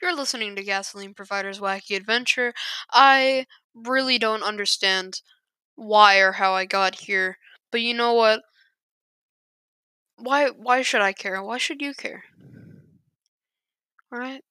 You're listening to Gasoline Provider's Wacky Adventure. I really don't understand why or how I got here, but you know what? Why why should I care? Why should you care? Alright?